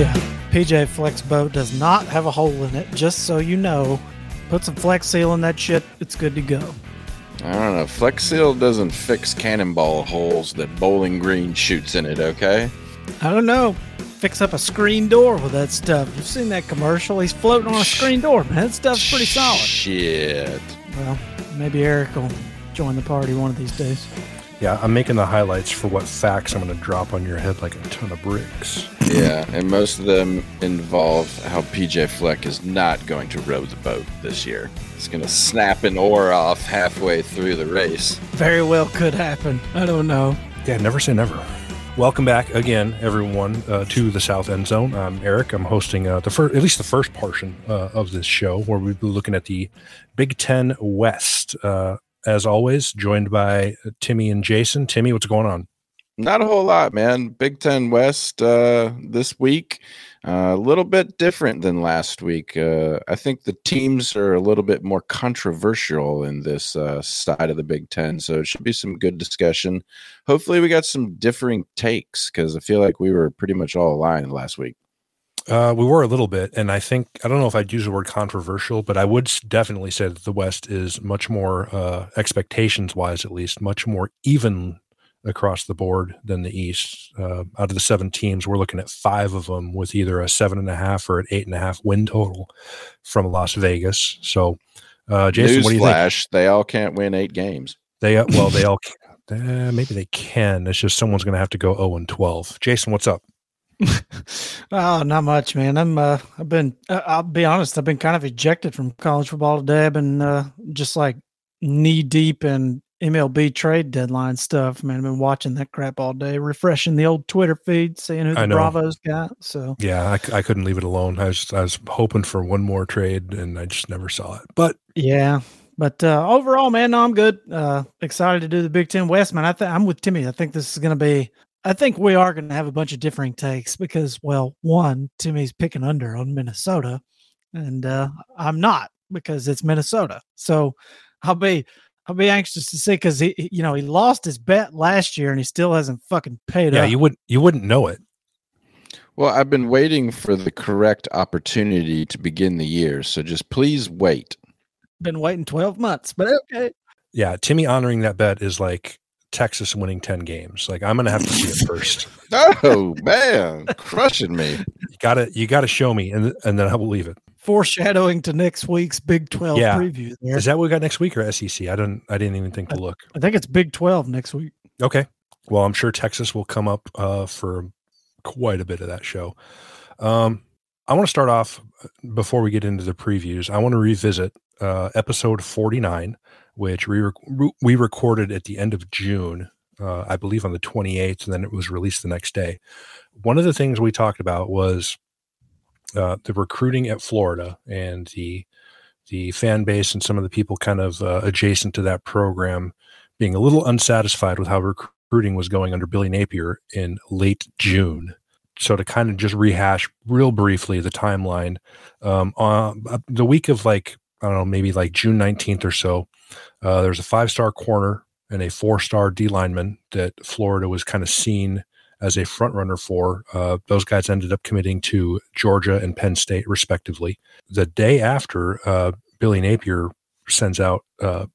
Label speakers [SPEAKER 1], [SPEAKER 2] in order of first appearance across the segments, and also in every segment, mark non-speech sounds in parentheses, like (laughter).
[SPEAKER 1] Yeah, PJ Fleck's boat does not have a hole in it, just so you know. Put some Flex Seal in that shit, it's good to go.
[SPEAKER 2] I don't know. Flex Seal doesn't fix cannonball holes that Bowling Green shoots in it, okay?
[SPEAKER 1] I don't know. Fix up a screen door with that stuff. You've seen that commercial? He's floating on a screen door, man. That stuff's pretty solid.
[SPEAKER 2] Shit.
[SPEAKER 1] Well, maybe Eric will join the party one of these days.
[SPEAKER 3] Yeah, I'm making the highlights for what facts I'm going to drop on your head like a ton of bricks.
[SPEAKER 2] Yeah, and most of them involve how PJ Fleck is not going to row the boat this year. He's going to snap an oar off halfway through the race.
[SPEAKER 1] Very well could happen. I don't know.
[SPEAKER 3] Yeah, never say never. Welcome back again, everyone, uh, to the South End Zone. I'm Eric. I'm hosting uh, the first, at least the first portion uh, of this show, where we'll be looking at the Big Ten West. Uh, as always, joined by Timmy and Jason. Timmy, what's going on?
[SPEAKER 2] Not a whole lot, man. Big Ten West uh, this week, uh, a little bit different than last week. Uh, I think the teams are a little bit more controversial in this uh, side of the Big Ten, so it should be some good discussion. Hopefully, we got some differing takes because I feel like we were pretty much all aligned last week.
[SPEAKER 3] Uh, we were a little bit, and I think I don't know if I'd use the word controversial, but I would definitely say that the West is much more uh, expectations wise, at least, much more even across the board than the East. Uh, out of the seven teams, we're looking at five of them with either a seven and a half or an eight and a half win total from Las Vegas. So, uh, Jason, what do you think?
[SPEAKER 2] Newsflash: They all can't win eight games.
[SPEAKER 3] They uh, well, they all (laughs) uh, maybe they can. It's just someone's going to have to go zero and twelve. Jason, what's up? (laughs)
[SPEAKER 1] oh, not much, man. I'm. Uh, I've been. Uh, I'll be honest. I've been kind of ejected from college football today. I've been uh, just like knee deep in MLB trade deadline stuff. Man, I've been watching that crap all day, refreshing the old Twitter feed, seeing who the. Bravos got. So
[SPEAKER 3] Yeah, I couldn't leave it alone. I was I was hoping for one more trade, and I just never saw it. But
[SPEAKER 1] yeah. But uh, overall, man, no, I'm good. Uh, excited to do the Big Ten West, man. I think I'm with Timmy. I think this is going to be. I think we are going to have a bunch of differing takes because, well, one, Timmy's picking under on Minnesota, and uh, I'm not because it's Minnesota. So I'll be I'll be anxious to see because he, he- you know, he lost his bet last year and he still hasn't fucking paid
[SPEAKER 3] yeah,
[SPEAKER 1] up.
[SPEAKER 3] you would you wouldn't know it.
[SPEAKER 2] Well, I've been waiting for the correct opportunity to begin the year, so just please wait.
[SPEAKER 1] Been waiting 12 months, but okay.
[SPEAKER 3] Yeah, Timmy honoring that bet is like Texas winning ten games. Like I'm gonna have to see it first. (laughs)
[SPEAKER 2] Oh man, crushing me.
[SPEAKER 3] You gotta you gotta show me, and and then I will leave it.
[SPEAKER 1] Foreshadowing to next week's Big 12
[SPEAKER 3] Yeah.
[SPEAKER 1] preview. There.
[SPEAKER 3] Is that what we got next week or SEC? I don't I didn't even think to look.
[SPEAKER 1] I think it's Big 12 next week.
[SPEAKER 3] Okay. Well, I'm sure Texas will come up uh, for quite a bit of that show. Um, I want to start off uh, before we get into the previews. I want to revisit uh, episode 49, which we rec- we recorded at the end of June, uh, I believe on the 28th, and then it was released the next day. One of the things we talked about was uh, the recruiting at Florida and the the fan base and some of the people kind of uh, adjacent to that program being a little unsatisfied with how recruiting was going under Billy Napier in late June. So to kind of just rehash real briefly the timeline, um, on uh, the week of like I don't know maybe like June nineteenth or so, uh, there's a five star corner and a four star D lineman that Florida was kind of seen as a front runner for. Uh, those guys ended up committing to Georgia and Penn State respectively. The day after, uh, Billy Napier sends out uh,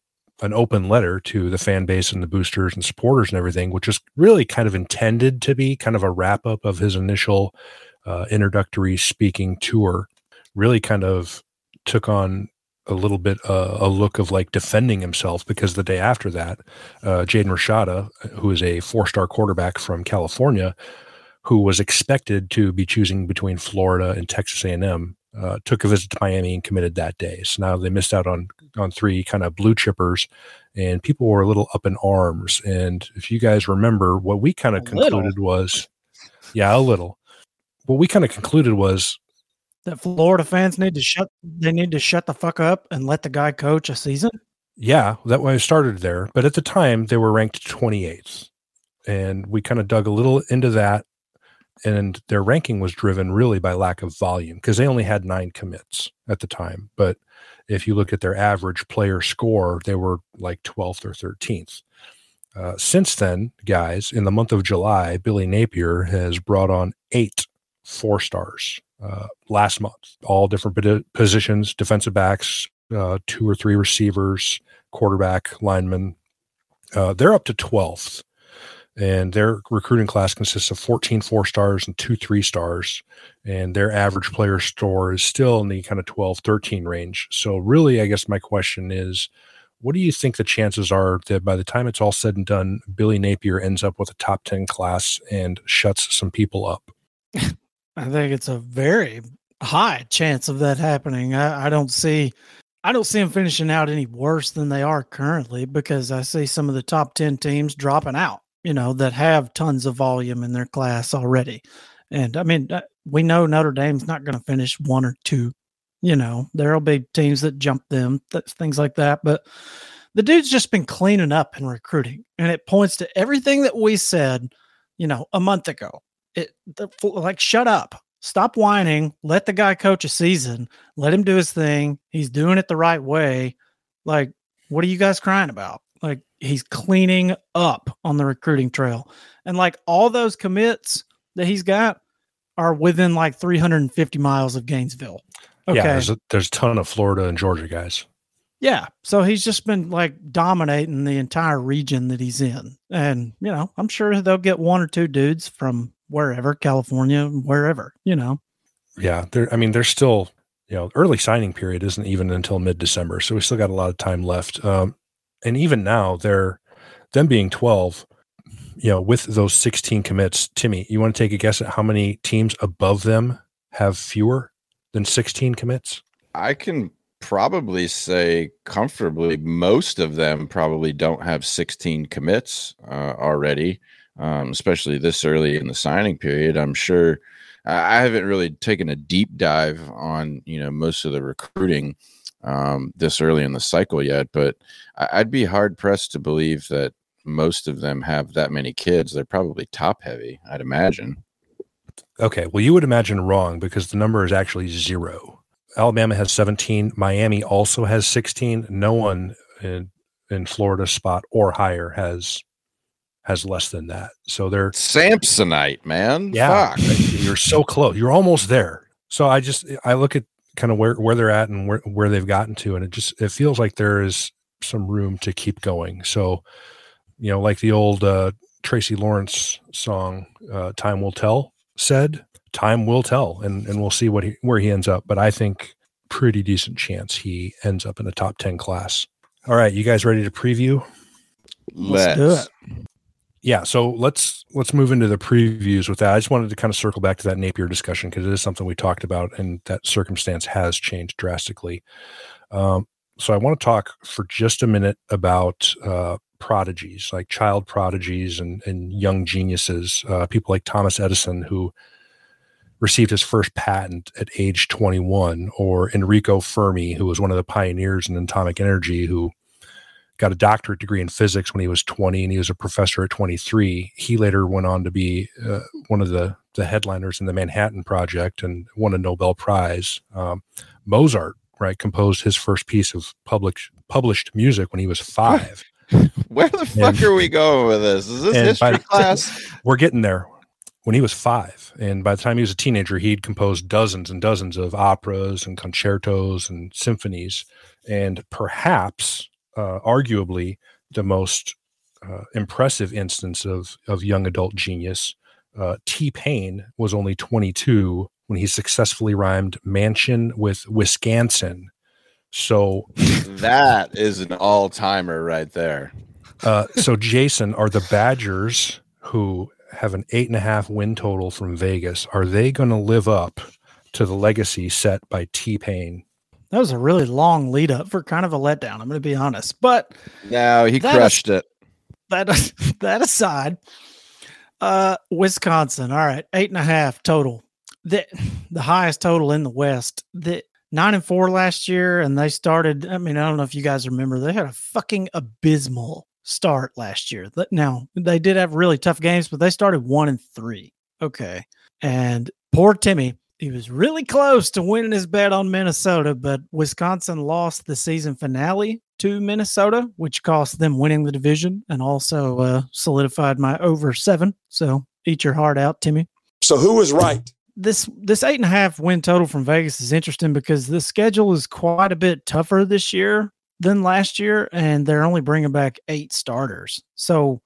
[SPEAKER 3] an open letter to the fan base and the boosters and supporters and everything, which is really kind of intended to be kind of a wrap up of his initial uh, introductory speaking tour. Really kind of took on a little bit uh, a look of like defending himself because the day after that, uh, Jaden Rashada, who is a four star quarterback from California, who was expected to be choosing between Florida and Texas A&M, uh, took a visit to Miami and committed that day. So now they missed out on on three kind of blue chippers, and people were a little up in arms. And if you guys remember, what we kind of concluded little. was, yeah, a little. What we kind of concluded was
[SPEAKER 1] that Florida fans need to shut they need to shut the fuck up and let the guy coach a season.
[SPEAKER 3] Yeah, that way I started there. But at the time, they were ranked 28th, and we kind of dug a little into that and their ranking was driven really by lack of volume because they only had nine commits at the time. But if you look at their average player score, they were like 12th or 13th. Uh, since then, guys, in the month of July, Billy Napier has brought on eight four stars uh, last month, all different positions defensive backs, uh, two or three receivers, quarterback, linemen. Uh, they're up to 12th and their recruiting class consists of 14 four stars and two three stars and their average player score is still in the kind of 12 13 range. So really i guess my question is what do you think the chances are that by the time it's all said and done billy napier ends up with a top 10 class and shuts some people up (laughs)
[SPEAKER 1] i think it's a very high chance of that happening i, I don't see I don't see them finishing out any worse than they are currently because I see some of the top 10 teams dropping out you know, that have tons of volume in their class already. And I mean, uh, we know Notre Dame's not going to finish one or two. You know, there'll be teams that jump them, th- things like that. But the dude's just been cleaning up and recruiting, and it points to everything that we said, you know, a month ago. It the, like shut up, stop whining, let the guy coach a season, let him do his thing. He's doing it the right way. Like, what are you guys crying about? Like, he's cleaning up on the recruiting trail. And like all those commits that he's got are within like 350 miles of Gainesville.
[SPEAKER 3] Okay. Yeah, there's a, there's a ton of Florida and Georgia guys.
[SPEAKER 1] Yeah. So he's just been like dominating the entire region that he's in. And, you know, I'm sure they'll get one or two dudes from wherever, California, wherever, you know.
[SPEAKER 3] Yeah. There, I mean, there's still, you know, early signing period isn't even until mid December. So we still got a lot of time left. Um, and even now they're them being 12 you know with those 16 commits timmy you want to take a guess at how many teams above them have fewer than 16 commits
[SPEAKER 2] i can probably say comfortably most of them probably don't have 16 commits uh, already um, especially this early in the signing period i'm sure i haven't really taken a deep dive on you know most of the recruiting um, this early in the cycle yet, but I'd be hard pressed to believe that most of them have that many kids. They're probably top heavy, I'd imagine.
[SPEAKER 3] Okay, well, you would imagine wrong because the number is actually zero. Alabama has 17. Miami also has 16. No one in, in Florida spot or higher has has less than that. So they're
[SPEAKER 2] Samsonite, man.
[SPEAKER 3] Yeah, Fuck. you're so close. You're almost there. So I just I look at kind of where, where they're at and where, where they've gotten to. And it just, it feels like there is some room to keep going. So, you know, like the old uh, Tracy Lawrence song, uh, Time Will Tell said, time will tell and, and we'll see what he, where he ends up. But I think pretty decent chance he ends up in a top 10 class. All right. You guys ready to preview?
[SPEAKER 2] Let's, Let's do it
[SPEAKER 3] yeah so let's let's move into the previews with that. I just wanted to kind of circle back to that napier discussion because it is something we talked about and that circumstance has changed drastically. Um, so i want to talk for just a minute about uh, prodigies like child prodigies and, and young geniuses uh, people like thomas edison who received his first patent at age 21 or enrico fermi who was one of the pioneers in atomic energy who got a doctorate degree in physics when he was 20 and he was a professor at 23 he later went on to be uh, one of the the headliners in the manhattan project and won a nobel prize. Um, mozart right composed his first piece of public published music when he was five. (laughs)
[SPEAKER 2] Where the fuck and, are we going with this? Is this history class? (laughs)
[SPEAKER 3] We're getting there. When he was five. And by the time he was a teenager he'd composed dozens and dozens of operas and concertos and symphonies. And perhaps uh, arguably the most uh, impressive instance of of young adult genius. Uh, T Pain was only 22 when he successfully rhymed mansion with Wisconsin. So
[SPEAKER 2] that is an all timer right there.
[SPEAKER 3] Uh, so Jason, are the Badgers who have an eight and a half win total from Vegas. Are they going to live up to the legacy set by T Pain?
[SPEAKER 1] That was a really long lead up for kind of a letdown. I'm going to be honest, but
[SPEAKER 2] no, he crushed
[SPEAKER 1] is,
[SPEAKER 2] it.
[SPEAKER 1] That (laughs) that aside, uh, Wisconsin. All right, eight and a half total. The the highest total in the West. The nine and four last year, and they started. I mean, I don't know if you guys remember, they had a fucking abysmal start last year. Now they did have really tough games, but they started one and three. Okay, and poor Timmy. He was really close to winning his bet on Minnesota, but Wisconsin lost the season finale to Minnesota, which cost them winning the division and also uh, solidified my over seven. So eat your heart out, Timmy.
[SPEAKER 4] So who was right?
[SPEAKER 1] this this eight and a half win total from Vegas is interesting because the schedule is quite a bit tougher this year than last year, and they're only bringing back eight starters. So,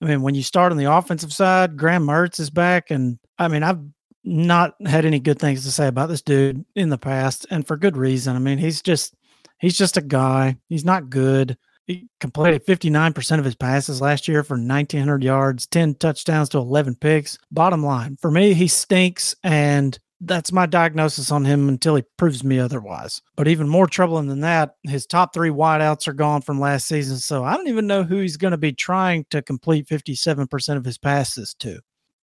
[SPEAKER 1] I mean, when you start on the offensive side, Graham Mertz is back, and I mean, I've not had any good things to say about this dude in the past, and for good reason. I mean, he's just he's just a guy. He's not good. He completed 59% of his passes last year for 1,900 yards, 10 touchdowns to 11 picks. Bottom line, for me, he stinks, and that's my diagnosis on him until he proves me otherwise. But even more troubling than that, his top three wideouts are gone from last season. So I don't even know who he's going to be trying to complete 57% of his passes to.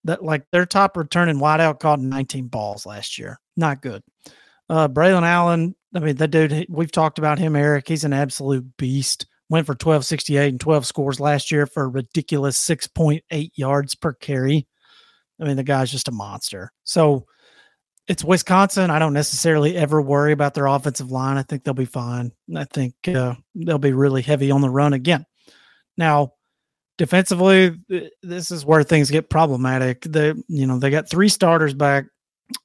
[SPEAKER 1] That like their top returning wideout caught 19 balls last year. Not good. Uh, Braylon Allen, I mean, that dude, we've talked about him, Eric. He's an absolute beast went for 1268 and 12 scores last year for a ridiculous 6.8 yards per carry. I mean, the guy's just a monster. So it's Wisconsin. I don't necessarily ever worry about their offensive line. I think they'll be fine. I think uh, they'll be really heavy on the run again. Now, defensively, this is where things get problematic. They, you know, they got three starters back,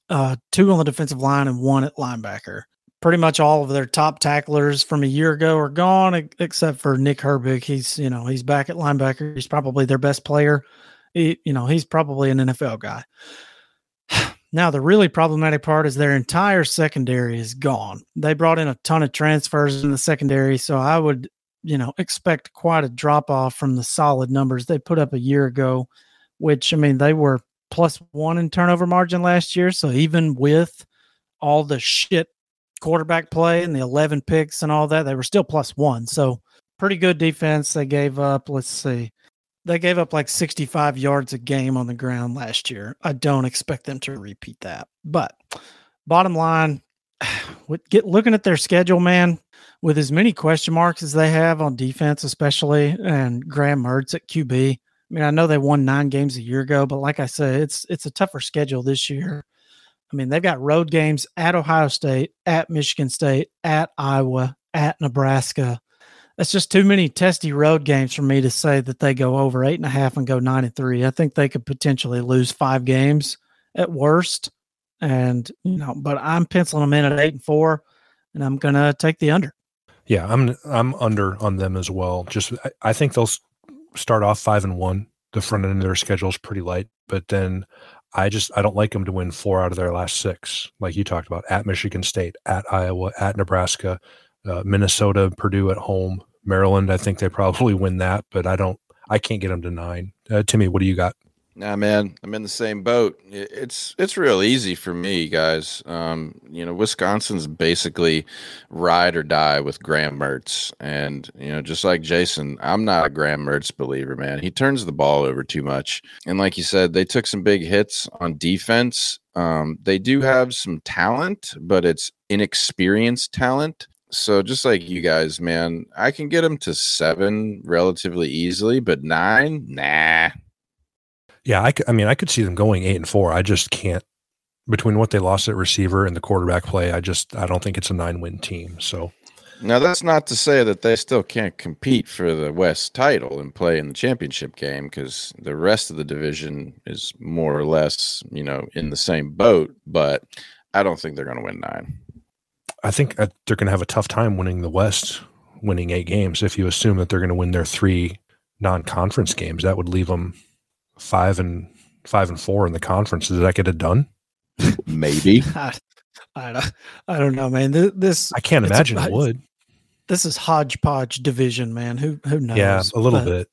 [SPEAKER 1] uh, two on the defensive line and one at linebacker pretty much all of their top tacklers from a year ago are gone, except for Nick Herbig. He's you know he's back at linebacker. He's probably their best player. He, you know he's probably an NFL guy. (sighs) Now the really problematic part is their entire secondary is gone. They brought in a ton of transfers in the secondary, so I would you know expect quite a drop off from the solid numbers they put up a year ago. Which I mean they were plus one in turnover margin last year. So even with all the shit quarterback play and the 11 picks and all that, they were still plus one. So pretty good defense. They gave up, let's see, they gave up like 65 yards a game on the ground last year. I don't expect them to repeat that. But bottom line, (sighs) with get looking at their schedule, man, with as many question marks as they have on defense, especially, and Graham Mertz at QB. I mean, I know they won nine games a year ago, but like I said, it's it's a tougher schedule this year. I mean, they've got road games at Ohio State, at Michigan State, at Iowa, at Nebraska. That's just too many testy road games for me to say that they go over eight and a half and go nine and three. I think they could potentially lose five games at worst. And, you know, but I'm penciling them in at eight and four, and I'm going to take the under.
[SPEAKER 3] Yeah, I'm I'm under on them as well. Just I, I think they'll start off five and one. The front end of their schedule is pretty light, but then I just I don't like them to win four out of their last six, like you talked about at Michigan State, at Iowa, at Nebraska, uh, Minnesota, Purdue at home, Maryland. I think they probably (laughs) win that, but I don't. I can't get them to nine. Uh, Timmy, what do you got?
[SPEAKER 2] Nah, man, I'm in the same boat. It's it's real easy for me, guys. Um, you know, Wisconsin's basically ride or die with Graham Mertz, and you know, just like Jason, I'm not a Graham Mertz believer, man. He turns the ball over too much, and like you said, they took some big hits on defense. Um, they do have some talent, but it's inexperienced talent. So just like you guys, man, I can get them to seven relatively easily, but nine, nah,
[SPEAKER 3] yeah, I, I mean, I could see them going eight and four. I just can't between what they lost at receiver and the quarterback play. I just I don't think it's a nine win team. So
[SPEAKER 2] now that's not to say that they still can't compete for the West title and play in the championship game because the rest of the division is more or less you know in the same boat. But I don't think they're going to win nine.
[SPEAKER 3] I think uh, they're going to have a tough time winning the West, winning eight games. If you assume that they're going to win their three non-conference games, that would leave them five and five and four in the conference. Did that get it done?
[SPEAKER 2] Maybe. (laughs)
[SPEAKER 1] I, I, don't, I don't know, man. This
[SPEAKER 3] I can't imagine a, it would.
[SPEAKER 1] This is hodgepodge division, man. Who who knows?
[SPEAKER 3] Yeah, a little but, bit.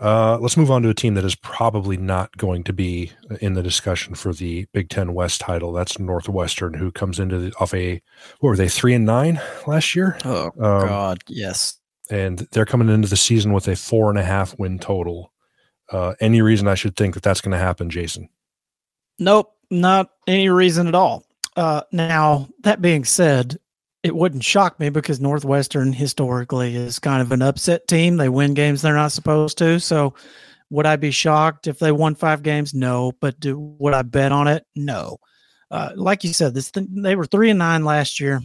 [SPEAKER 3] Uh, let's move on to a team that is probably not going to be in the discussion for the Big Ten West title. That's Northwestern, who comes into the, off a what were they three and nine last year?
[SPEAKER 4] Oh um, God, yes.
[SPEAKER 3] And they're coming into the season with a four and a half win total. Uh, any reason I should think that that's going to happen, Jason?
[SPEAKER 1] Nope, not any reason at all. Uh, now that being said, it wouldn't shock me because Northwestern historically is kind of an upset team. They win games they're not supposed to. So would I be shocked if they won five games? No. But do would I bet on it? No. Uh, like you said, this th- they were three and nine last year.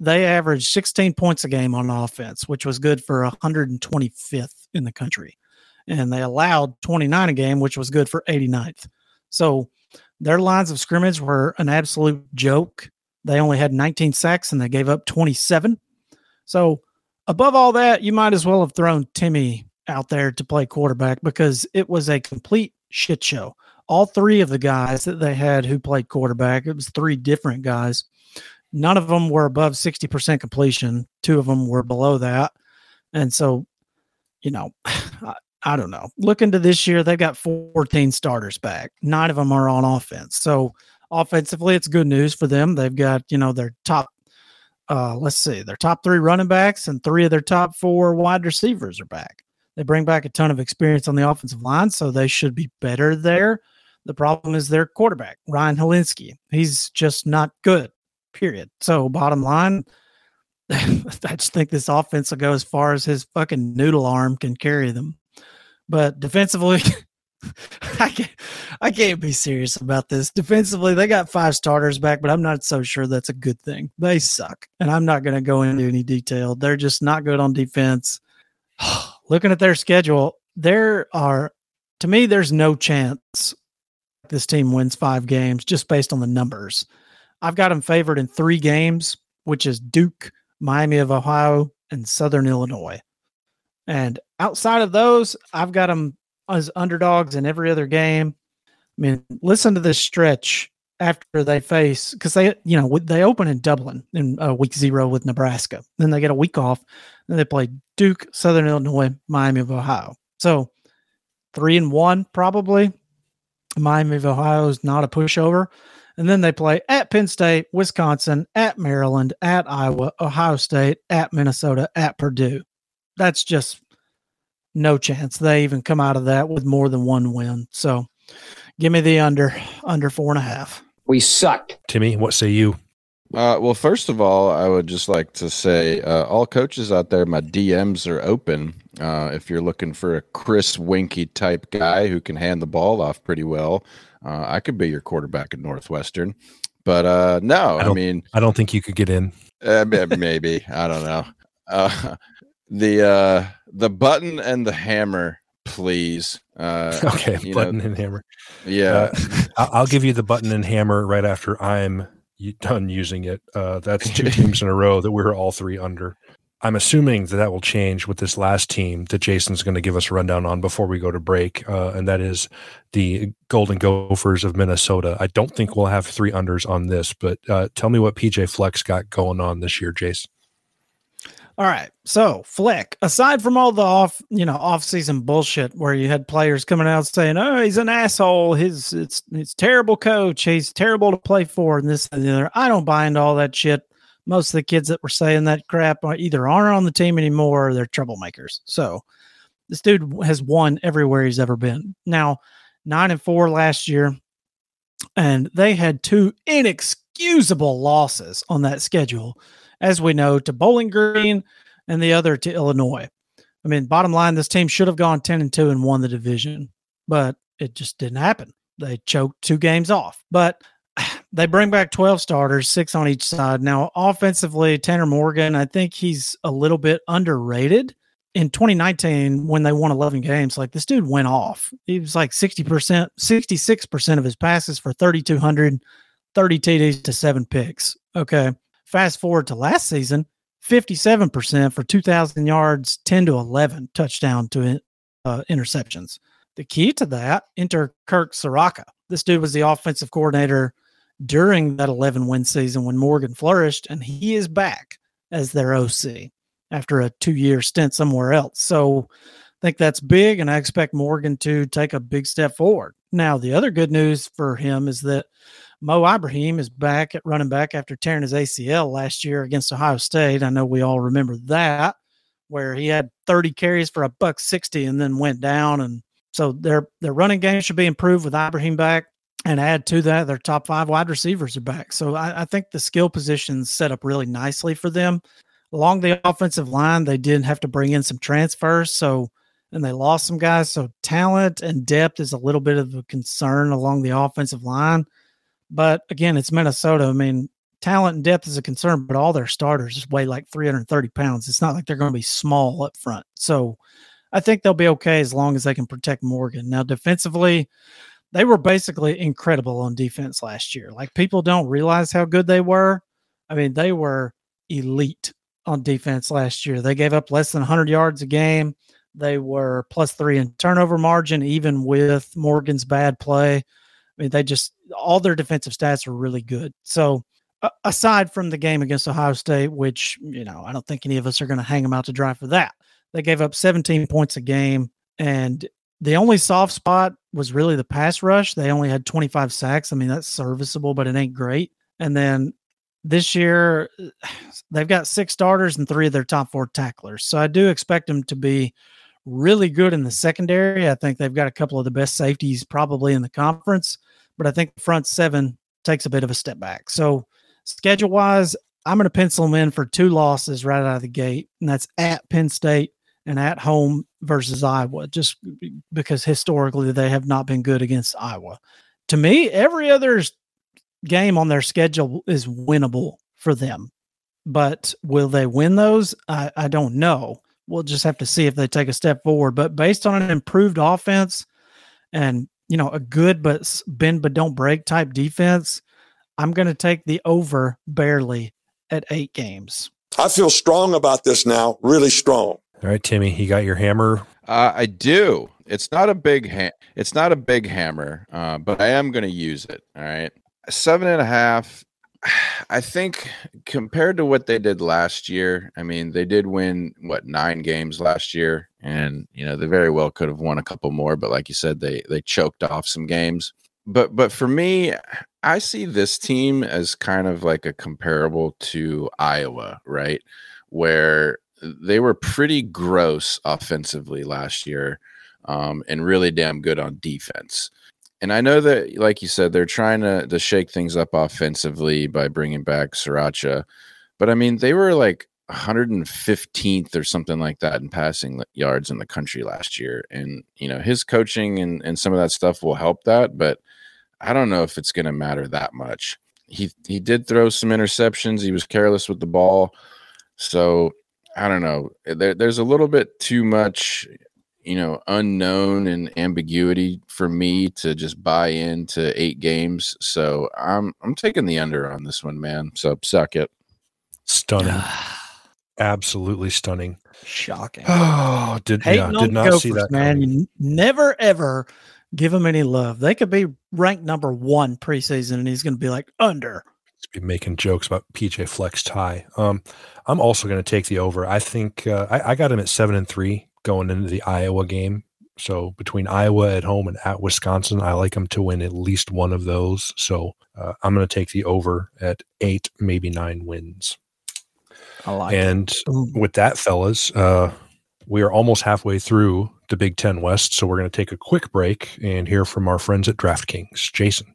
[SPEAKER 1] They averaged 16 points a game on offense, which was good for 125th in the country. And they allowed 29 a game, which was good for 89th. So their lines of scrimmage were an absolute joke. They only had 19 sacks and they gave up 27. So, above all that, you might as well have thrown Timmy out there to play quarterback because it was a complete shit show. All three of the guys that they had who played quarterback, it was three different guys. None of them were above 60% completion. Two of them were below that. And so, you know, (sighs) I, don't know. Look into this year, they've got 14 starters back. Nine of them are on offense. So, offensively, it's good news for them. They've got, you know, their top, uh, let's see, their top three running backs and three of their top four wide receivers are back. They bring back a ton of experience on the offensive line, so they should be better there. The problem is their quarterback, Ryan Hilinski. He's just not good, period. So, bottom line, (laughs) I just think this offense will go as far as his fucking noodle arm can carry them. But defensively, (laughs) I can't, I can't be serious about this. Defensively, they got five starters back, but I'm not so sure that's a good thing. They suck, and I'm not going to go into any detail. They're just not good on defense. (sighs) Looking at their schedule, there are, to me, there's no chance this team wins five games just based on the numbers. I've got them favored in three games, which is Duke, Miami of Ohio, and Southern Illinois. And outside of those, I've got them as underdogs in every other game. I mean, listen to this stretch after they face because they, you know, they open in Dublin in uh, week zero with Nebraska. Then they get a week off. Then they play Duke, Southern Illinois, Miami of Ohio. So three and one probably. Miami of Ohio is not a pushover. And then they play at Penn State, Wisconsin, at Maryland, at Iowa, Ohio State, at Minnesota, at Purdue. That's just no chance they even come out of that with more than one win. So give me the under, under four and a half.
[SPEAKER 5] We suck.
[SPEAKER 3] Timmy, what say you?
[SPEAKER 2] Uh, well, first of all, I would just like to say, uh, all coaches out there, my DMs are open. Uh, if you're looking for a Chris Weinke type guy who can hand the ball off pretty well, uh, I could be your quarterback at Northwestern. But uh, no, I,
[SPEAKER 3] I,
[SPEAKER 2] mean,
[SPEAKER 3] I don't think you could get in.
[SPEAKER 2] Uh, maybe I don't know. The uh the button and the hammer, please.
[SPEAKER 3] Uh, (laughs) okay, button know, and hammer.
[SPEAKER 2] Yeah,
[SPEAKER 3] uh, I'll give you the button and hammer right after I'm done using it. Uh, that's two (laughs) teams in a row that we're all three under. I'm assuming that that will change with this last team that Jason's going to give us a rundown on before we go to break, uh, and that is the Golden Gophers of Minnesota. I don't think we'll have three unders on this, but uh, tell me what PJ Fleck's got going on this year, Jason.
[SPEAKER 1] All right. So Fleck, aside from all the off, you know, off-season bullshit where you had players coming out saying, "Oh, he's an asshole. His it's it's terrible coach. He's terrible to play for," and this and the other. I don't buy into all that shit. Most of the kids that were saying that crap either aren't on the team anymore or they're troublemakers. So this dude has won everywhere he's ever been. Now, nine and four last year, and they had two inexcusable losses on that schedule as we know, to Bowling Green and the other to Illinois. I mean, bottom line, this team should have gone 10 and 2 and won the division, but it just didn't happen. They choked two games off. But (sighs) they bring back 12 starters, six on each side. Now, offensively, Tanner Morgan, I think he's a little bit underrated. In 2019, when they won 11 games, like this dude went off. He was like 60%, 66% of his passes for 3,200, 30 TDs to seven picks. Okay. Fast forward to last season, 57% for 2,000 yards, 10 to 11 touchdown to uh, interceptions. The key to that, enter Kirk Ciarrocca. This dude was the offensive coordinator during that 11 win season when Morgan flourished, and he is back as their OC after a two year stint somewhere else. So I think that's big, and I expect Morgan to take a big step forward. Now, the other good news for him is that Mo Ibrahim is back at running back after tearing his ACL last year against Ohio State. I know we all remember that, where he had 30 carries for a buck 60 and then went down. And so their their running game should be improved with Ibrahim back. And add to that, their top five wide receivers are back. So I, I think the skill positions set up really nicely for them. Along the offensive line, they did have to bring in some transfers. So and they lost some guys. So talent and depth is a little bit of a concern along the offensive line. But again, it's Minnesota. I mean, talent and depth is a concern, but all their starters weigh like 330 pounds. It's not like they're going to be small up front. So I think they'll be okay as long as they can protect Morgan. Now, defensively, they were basically incredible on defense last year. Like people don't realize how good they were. I mean, they were elite on defense last year. They gave up less than 100 yards a game. They were plus three in turnover margin, even with Morgan's bad play. I mean, they just all their defensive stats are really good. So, uh, aside from the game against Ohio State, which you know I don't think any of us are going to hang them out to dry for that, they gave up 17 points a game, and the only soft spot was really the pass rush. They only had 25 sacks. I mean, that's serviceable, but it ain't great. And then this year, (sighs) they've got six starters and three of their top four tacklers. So I do expect them to be really good in the secondary. I think they've got a couple of the best safeties probably in the conference, but I think front seven takes a bit of a step back. So, schedule wise, I'm going to pencil them in for two losses right out of the gate, and that's at Penn State and at home versus Iowa, just because historically they have not been good against Iowa. To me, every other game on their schedule is winnable for them. But will they win those? I, I don't know we'll just have to see if they take a step forward. But based on an improved offense and you know a good but bend but don't break type defense, I'm going to take the over barely at eight games.
[SPEAKER 5] I feel strong about this now, really strong.
[SPEAKER 3] All right, Timmy, you got your hammer.
[SPEAKER 2] Uh, I do. It's not a big ha- It's not a big hammer, uh, but I am going to use it. All right, seven and a half I think compared to what they did last year, I mean, they did win what nine games last year, and you know they very well could have won a couple more, but like you said, they they choked off some games. But but for me, I see this team as kind of like a comparable to Iowa, right? Where they were pretty gross offensively last year, um, and really damn good on defense and I know that, like you said, they're trying to to shake things up offensively by bringing back Ciarrocca, but I mean, they were like 115th or something like that in passing yards in the country last year, and you know his coaching and and some of that stuff will help that, but I don't know if it's going to matter that much. He he did throw some interceptions. He was careless with the ball, so I don't know. There, there's a little bit too much you know unknown and ambiguity for me to just buy into eight games. So I'm I'm taking the under on this one, man. So suck it.
[SPEAKER 3] Stunning. (sighs) Absolutely stunning.
[SPEAKER 1] Shocking.
[SPEAKER 3] Oh, did yeah, did not Gophers, see that,
[SPEAKER 1] man. You never ever give them any love. They could be ranked number one preseason, and he's going to be like under.
[SPEAKER 3] Be making jokes about PJ Fleck's tie. Um, I'm also going to take the over. I think uh, I, I got him at seven and three going into the Iowa game. So between Iowa at home and at Wisconsin, I like them to win at least one of those. So uh, I'm going to take the over at eight, maybe nine wins.
[SPEAKER 1] I like
[SPEAKER 3] and it. with that, fellas, uh, we are almost halfway through the Big Ten West. So we're going to take a quick break and hear from our friends at DraftKings. Jason.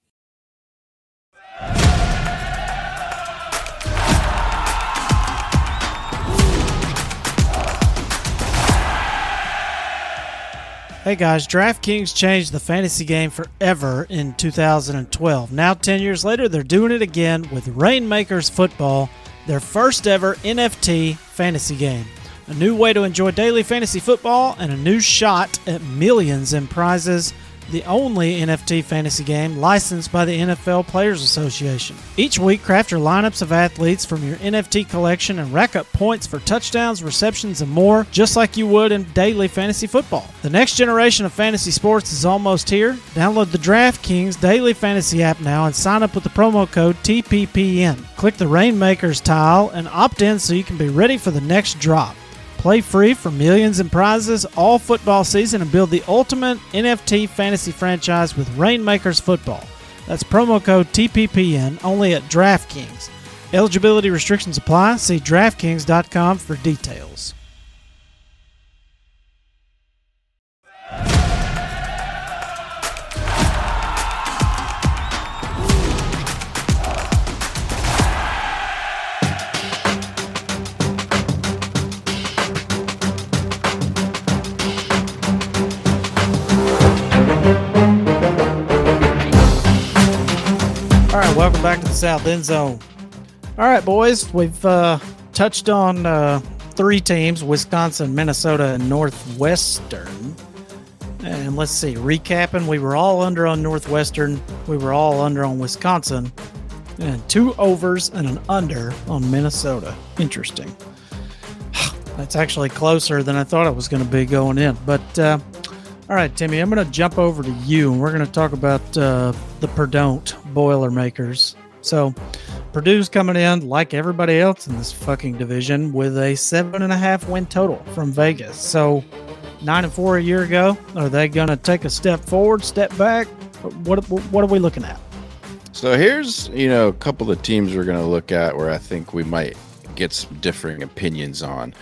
[SPEAKER 1] Hey guys, DraftKings changed the fantasy game forever in 2012. Now, 10 years later, they're doing it again with Rainmakers Football, their first ever NFT fantasy game. A new way to enjoy daily fantasy football and a new shot at millions in prizes the only NFT fantasy game licensed by the NFL Players Association. Each week, craft your lineups of athletes from your NFT collection and rack up points for touchdowns, receptions, and more, just like you would in daily fantasy football. The next generation of fantasy sports is almost here. Download the DraftKings Daily Fantasy app now and sign up with the promo code TPPN. Click the Rainmakers tile and opt in so you can be ready for the next drop. Play free for millions in prizes all football season and build the ultimate NFT fantasy franchise with Rainmakers Football. That's promo code TPPN only at DraftKings. Eligibility restrictions apply. See DraftKings.com for details. Welcome back to the South End Zone. All right, boys, we've uh, touched on uh, three teams Wisconsin, Minnesota, and Northwestern. And let's see, recapping, we were all under on Northwestern, we were all under on Wisconsin, and two overs and an under on Minnesota. Interesting. (sighs) That's actually closer than I thought it was going to be going in. But uh, all right, Timmy, I'm going to jump over to you and we're going to talk about uh, the Perdon't Boilermakers. So, Purdue's coming in like everybody else in this fucking division with a seven and a half win total from Vegas. So, nine and four a year ago. Are they going to take a step forward, step back? What what are we looking at?
[SPEAKER 2] So here's you know a couple of teams we're going to look at where I think we might get some differing opinions on.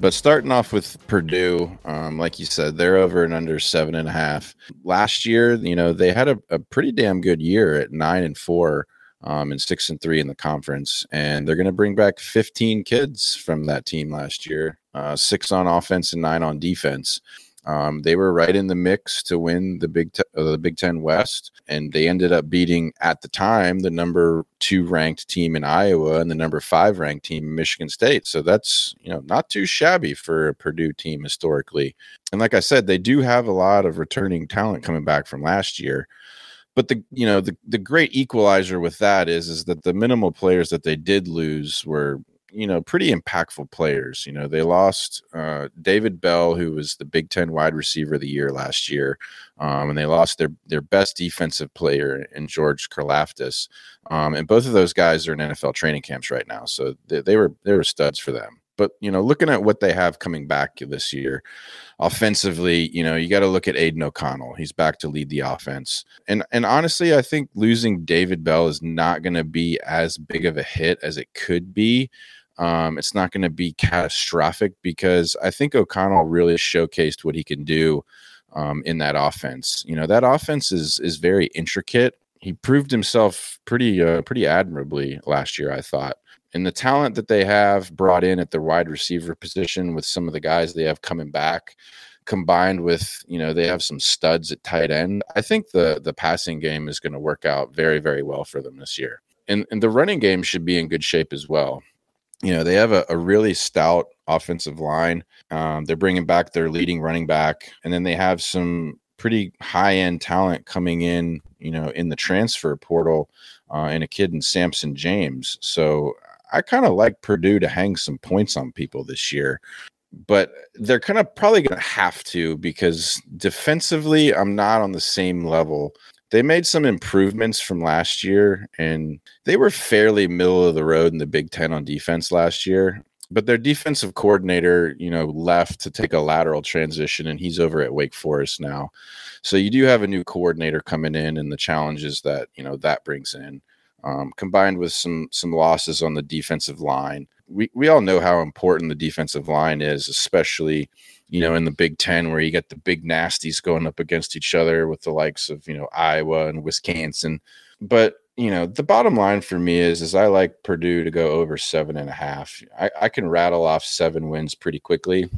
[SPEAKER 2] But starting off with Purdue, um, like you said, they're over and under seven and a half. Last year, you know, they had a, a pretty damn good year at nine and four um, and six and three in the conference. And they're going to bring back 15 kids from that team last year, uh, six on offense and nine on defense. Um, they were right in the mix to win the Big uh, the Big Ten West, and they ended up beating at the time the number two ranked team in Iowa and the number five ranked team in Michigan State. So that's you know not too shabby for a Purdue team historically. And like I said, they do have a lot of returning talent coming back from last year. But the you know the the great equalizer with that is is that the minimal players that they did lose were you know, pretty impactful players. You know, they lost uh, David Bell, who was the Big Ten wide receiver of the year last year, um, and they lost their their best defensive player in George Karlaftis. Um, and both of those guys are in NFL training camps right now, so they, they were they were studs for them. But you know, looking at what they have coming back this year, offensively, you know, you got to look at Aidan O'Connell. He's back to lead the offense. And and honestly, I think losing David Bell is not going to be as big of a hit as it could be um, it's not going to be catastrophic because I think O'Connell really showcased what he can do um, in that offense. You know, that offense is is very intricate. He proved himself pretty uh, pretty admirably last year, I thought. And the talent that they have brought in at the wide receiver position with some of the guys they have coming back, combined with you know they have some studs at tight end. I think the the passing game is going to work out very very well for them this year. And, and the running game should be in good shape as well you know they have a, a really stout offensive line um, they're bringing back their leading running back and then they have some pretty high end talent coming in you know in the transfer portal uh, and a kid in samson james. So i kind of like purdue to hang some points on people this year but they're kind of probably going to have to because defensively i'm not on the same level they made some improvements from last year and they were fairly middle of the road in the Big Ten on defense last year. But their defensive coordinator, you know, left to take a lateral transition and he's over at Wake Forest now. So you do have a new coordinator coming in and the challenges that, you know, that brings in. Um, combined with some some losses on the defensive line. We we all know how important the defensive line is, especially you know, in the Big Ten where you get the big nasties going up against each other with the likes of, you know, Iowa and Wisconsin. But, you know, the bottom line for me is is I like Purdue to go over seven and a half. I, I can rattle off seven wins pretty quickly.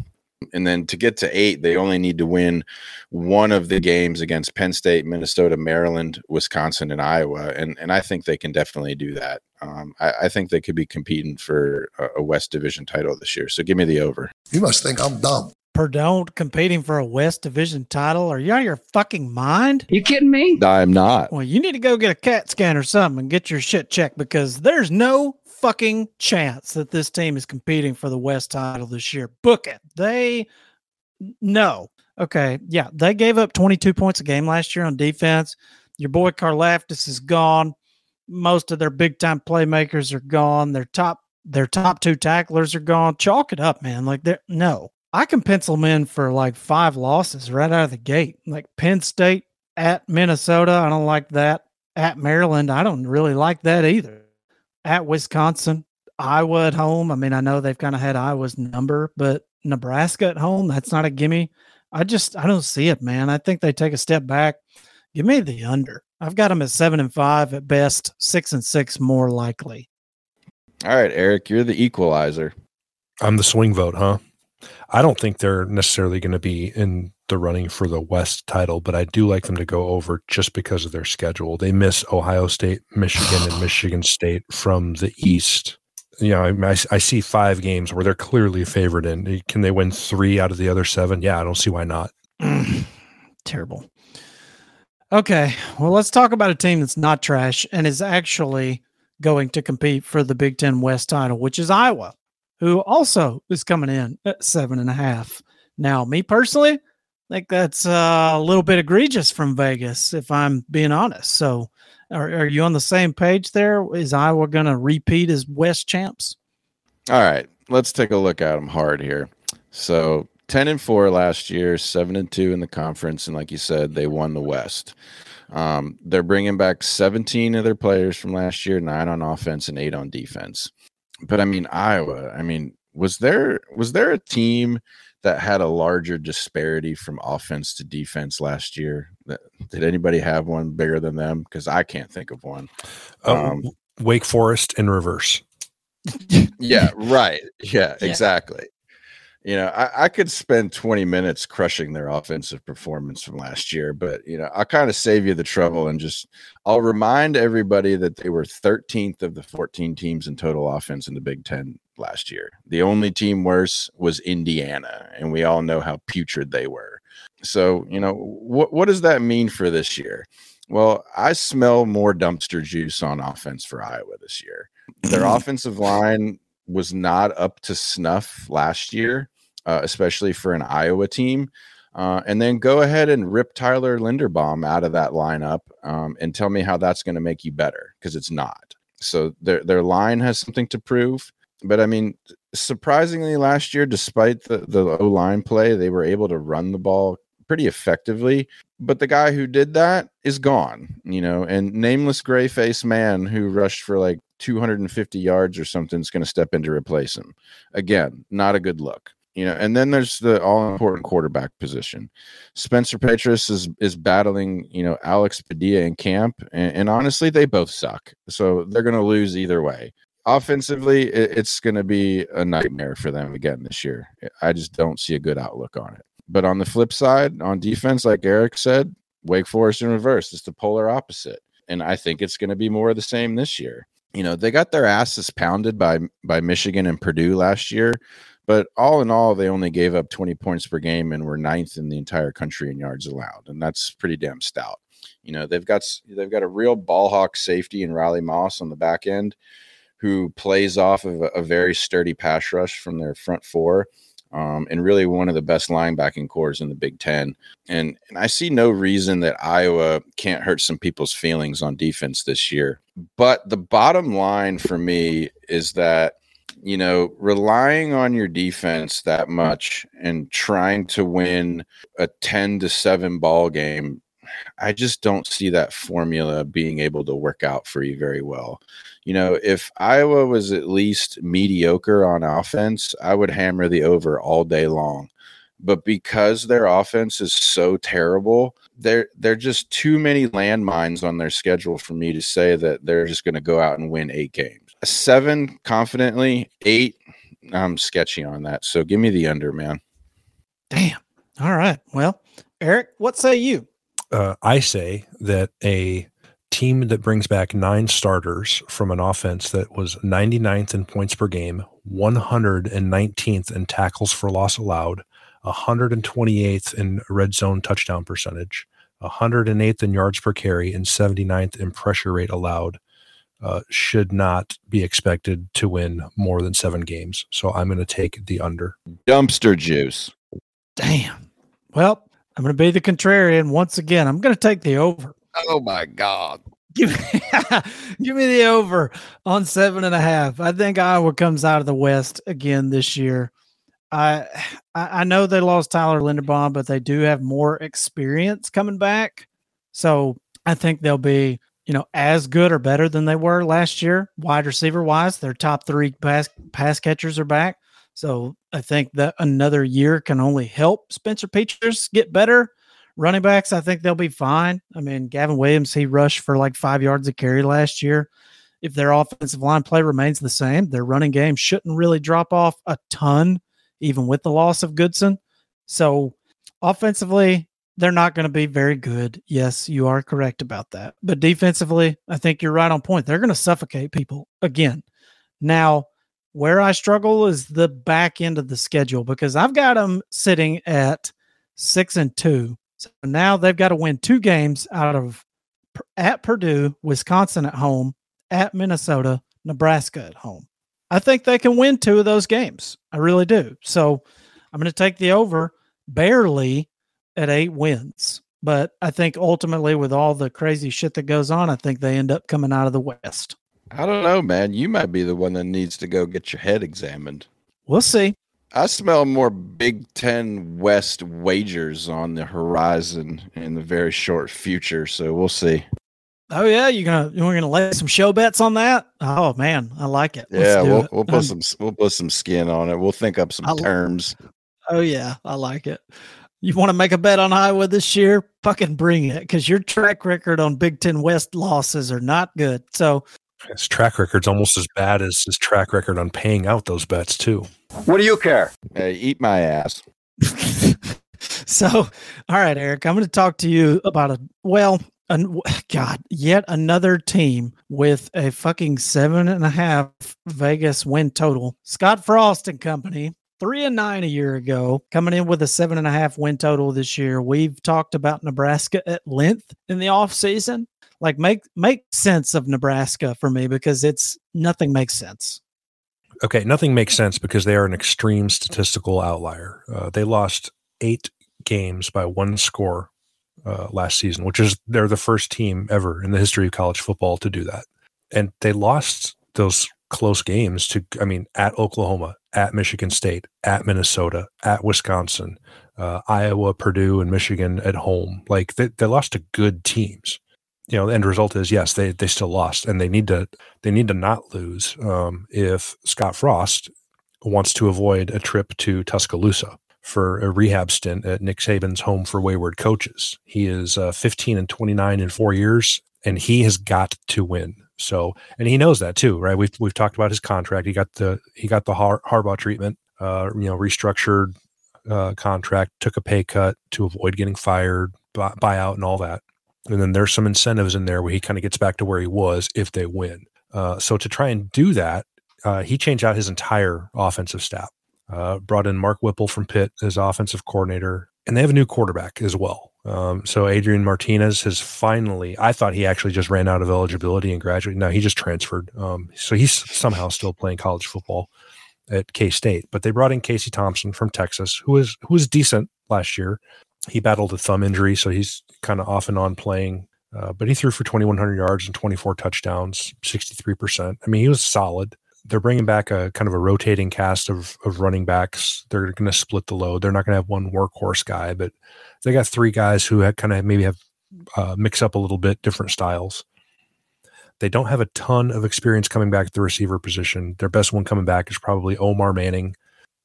[SPEAKER 2] And then to get to eight, they only need to win one of the games against Penn State, Minnesota, Maryland, Wisconsin, and Iowa. And and I think they can definitely do that. Um, I, I, think they could be competing for a, a West Division title this year. So give me the over.
[SPEAKER 6] You must think I'm dumb.
[SPEAKER 1] Perdon't competing for a West Division title? Are you out of your fucking mind?
[SPEAKER 7] You kidding me?
[SPEAKER 2] I'm not.
[SPEAKER 1] Well, you need to go get a CAT scan or something and get your shit checked because there's no fucking chance that this team is competing for the West title this year. Book it. They no. Okay, yeah, they gave up 22 points a game last year on defense. Your boy Karlaftis is gone. Most of their big time playmakers are gone. Their top Their top two tacklers are gone. Chalk it up, man. Like they're no, I can pencil them in for like five losses right out of the gate. Like Penn State at Minnesota, I don't like that. At Maryland, I don't really like that either. At Wisconsin, Iowa at home. I mean, I know they've kind of had Iowa's number, but Nebraska at home, that's not a gimme. I just I don't see it, man. I think they take a step back. Give me the under. I've got them at seven and five at best, six and six more likely.
[SPEAKER 2] All right, Eric, you're the equalizer.
[SPEAKER 3] I'm the swing vote, huh? I don't think they're necessarily going to be in the running for the West title, but I do like them to go over just because of their schedule. They miss Ohio State, Michigan, and (sighs) Michigan State from the East. You know, I, I, see five games where they're clearly favored in. Eh, can they win three out of the other seven? Yeah, I don't see why not. (clears throat)
[SPEAKER 1] Terrible. Okay, well, let's talk about a team that's not trash and is actually going to compete for the Big Ten West title, which is Iowa, who also is coming in at seven and a half. Now, me personally, I think that's uh, a little bit egregious from Vegas, if I'm being honest. So, are, are you on the same page there? Is Iowa going to repeat as West champs?
[SPEAKER 2] All right, let's take a look at them hard here. So, 10 and 4 last year, 7 and 2 in the conference and like you said, they won the West. Um, they're bringing back 17 of their players from last year, 9 on offense and 8 on defense. But I mean Iowa, I mean, was there was there a team that had a larger disparity from offense to defense last year? Did anybody have one bigger than them? Because I can't think of one.
[SPEAKER 3] Oh, um, Wake Forest in reverse. (laughs)
[SPEAKER 2] yeah, right. Yeah, yeah, exactly you know, I, I, could spend 20 minutes crushing their offensive performance from last year, but you know, I'll kind of save you the trouble and just I'll remind everybody that they were 13th of the 14 teams in total offense in the Big Ten last year. The only team worse was Indiana, and we all know how putrid they were. So, you know, what what does that mean for this year? Well, I smell more dumpster juice on offense for Iowa this year. Their (laughs) offensive line was not up to snuff last year, uh, especially for an Iowa team. Uh, and then go ahead and rip Tyler Linderbaum out of that lineup um, and tell me how that's going to make you better because it's not. So their their line has something to prove. But I mean, surprisingly, last year, despite the the O line play, they were able to run the ball pretty effectively. But the guy who did that is gone, you know, and nameless gray face man who rushed for like 250 yards or something is going to step in to replace him. Again, not a good look. You know, and then there's the all important quarterback position. Spencer Petras is is battling, you know, Alex Padilla in camp, and, and honestly, they both suck. So they're going to lose either way. Offensively, it, it's going to be a nightmare for them again this year. I just don't see a good outlook on it. But on the flip side, on defense, like Eric said, Wake Forest in reverse. It's the polar opposite. And I think it's going to be more of the same this year you know they got their asses pounded by by Michigan and Purdue last year, but all in all, they only gave up 20 points per game and were ninth in the entire country in yards allowed, and that's pretty damn stout. You know they've got they've got a real ball hawk safety in Riley Moss on the back end, who plays off of a, a very sturdy pass rush from their front four um, and really one of the best linebacking cores in the Big Ten. And, and I see no reason that Iowa can't hurt some people's feelings on defense this year. But the bottom line for me is that, you know, relying on your defense that much and trying to win a 10 to 7 ball game I just don't see that formula being able to work out for you very well. You know, if Iowa was at least mediocre on offense, I would hammer the over all day long. But because their offense is so terrible, there there are just too many landmines on their schedule for me to say that they're just going to go out and win eight games. A Seven confidently, eight I'm sketchy on that. So give me the under, man.
[SPEAKER 1] Damn. All right. Well, Eric, what say you?
[SPEAKER 3] uh, I say that a team that brings back nine starters from an offense that was 99th in points per game, 119th in tackles for loss allowed, 128th in red zone touchdown percentage, 108th in yards per carry, and 79th in pressure rate allowed. Uh, should not be expected to win more than seven games. So I'm going to take the under.
[SPEAKER 2] Dumpster juice.
[SPEAKER 1] Damn. Well, I'm going to be the contrarian once again. I'm going to take the over.
[SPEAKER 2] Oh my god.
[SPEAKER 1] Give me, (laughs) give me the over on seven and a half. I think Iowa comes out of the West again this year. I I know they lost Tyler Linderbaum, but they do have more experience coming back. So I think they'll be, you know, as good or better than they were last year, wide receiver wise. Their top three pass pass catchers are back. So I think that another year can only help Spencer Petras get better. Running backs, I think they'll be fine. I mean, Gavin Williams, he rushed for like five yards of carry last year. If their offensive line play remains the same, their running game shouldn't really drop off a ton, even with the loss of Goodson. So offensively, they're not going to be very good. Yes, you are correct about that. But defensively, I think you're right on point. They're going to suffocate people again. Now, where I struggle is the back end of the schedule because I've got them sitting at six and two so now they've got to win two games out of at Purdue, Wisconsin at home, at Minnesota, Nebraska at home. I think they can win two of those games. I really do. So I'm going to take the over barely at eight wins. But I think ultimately, with all the crazy shit that goes on, I think they end up coming out of the West.
[SPEAKER 2] I don't know, man. You might be the one that needs to go get your head examined.
[SPEAKER 1] We'll see.
[SPEAKER 2] I smell more Big Ten West wagers on the horizon in the very short future. So we'll see.
[SPEAKER 1] Oh yeah, you're gonna you're gonna lay some show bets on that. Oh man, I like it.
[SPEAKER 2] Let's yeah, we'll, we'll put um, some we'll put some skin on it. We'll think up some I, terms.
[SPEAKER 1] Oh yeah, I like it. You want to make a bet on Iowa this year? Fucking bring it, because your track record on Big Ten West losses are not good. So
[SPEAKER 3] his track record's almost as bad as his track record on paying out those bets too.
[SPEAKER 5] What do you care?
[SPEAKER 2] Hey, eat my ass. (laughs)
[SPEAKER 1] so, all right, Eric, I'm going to talk to you about a well, an, God, yet another team with a fucking seven and a half Vegas win total. Scott Frost and Company, three and nine a year ago, coming in with a seven and a half win total this year. We've talked about Nebraska at length in the off season. Like make make sense of Nebraska for me because it's nothing makes sense
[SPEAKER 3] okay, nothing makes sense because they are an extreme statistical outlier. Uh, they lost eight games by one score uh, last season, which is they're the first team ever in the history of college football to do that. And they lost those close games to, I mean, at Oklahoma, at Michigan State, at Minnesota, at Wisconsin, uh, Iowa, Purdue, and Michigan at home. Like they, they lost to good teams you know, the end result is yes, they they still lost, and they need to they need to not lose um, if Scott Frost wants to avoid a trip to Tuscaloosa for a rehab stint at Nick Saban's home for wayward coaches. He is uh, 15 and 29 in four years, and he has got to win. So, and he knows that too, right? We've we've talked about his contract. He got the he got the Har- Harbaugh treatment, uh, you know, restructured uh, contract, took a pay cut to avoid getting fired, buy, buyout, and all that. And then there's some incentives in there where he kind of gets back to where he was if they win. Uh, so to try and do that, uh, he changed out his entire offensive staff. Uh, brought in Mark Whipple from Pitt as offensive coordinator, and they have a new quarterback as well. Um, so Adrian Martinez has finally. I thought he actually just ran out of eligibility and graduated. No, he just transferred. Um, so he's somehow still playing college football at K State. But they brought in Casey Thompson from Texas, who was who was decent last year he battled a thumb injury, so he's kind of off and on playing. Uh, but he threw for 2,100 yards and 24 touchdowns, 63%. I mean, he was solid. They're bringing back a kind of a rotating cast of, of running backs. They're going to split the load. They're not going to have one workhorse guy, but they got three guys who had kind of maybe have uh, mix up a little bit different styles. They don't have a ton of experience coming back at the receiver position. Their best one coming back is probably Omar Manning.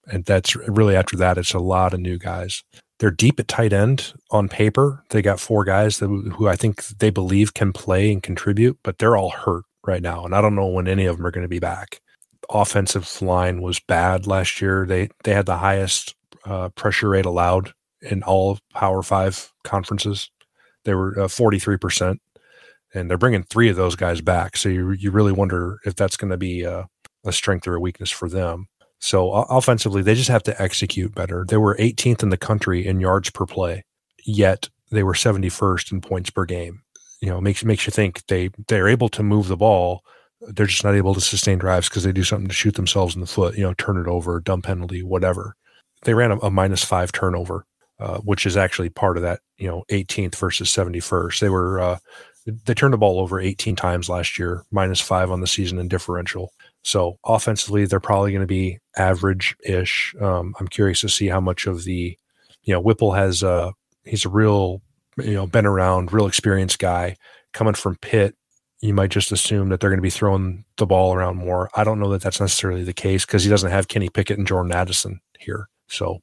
[SPEAKER 3] And that's really after that, it's a lot of new guys. They're deep at tight end on paper. They got four guys that, who I think they believe can play and contribute, but they're all hurt right now, and I don't know when any of them are going to be back. offensive line was bad last year. They they had the highest uh, pressure rate allowed in all Power Five conferences. They were forty three percent, and they're bringing three of those guys back. So you you really wonder if that's going to be a, a strength or a weakness for them. So offensively, they just have to execute better. They were 18th in the country in yards per play, yet they were 71st in points per game. You know, makes makes you think they they're able to move the ball. They're just not able to sustain drives because they do something to shoot themselves in the foot. You know, turn it over, dumb penalty, whatever. They ran a, a minus five turnover, uh, which is actually part of that. You know, 18th versus 71st. They were uh, They turned the ball over 18 times last year, minus five on the season in differential. So offensively, they're probably going to be average ish. Um, I'm curious to see how much of the, you know, Whipple has, uh, he's a real, you know, been around, real experienced guy coming from Pitt. You might just assume that they're going to be throwing the ball around more. I don't know that that's necessarily the case because he doesn't have Kenny Pickett and Jordan Addison here. So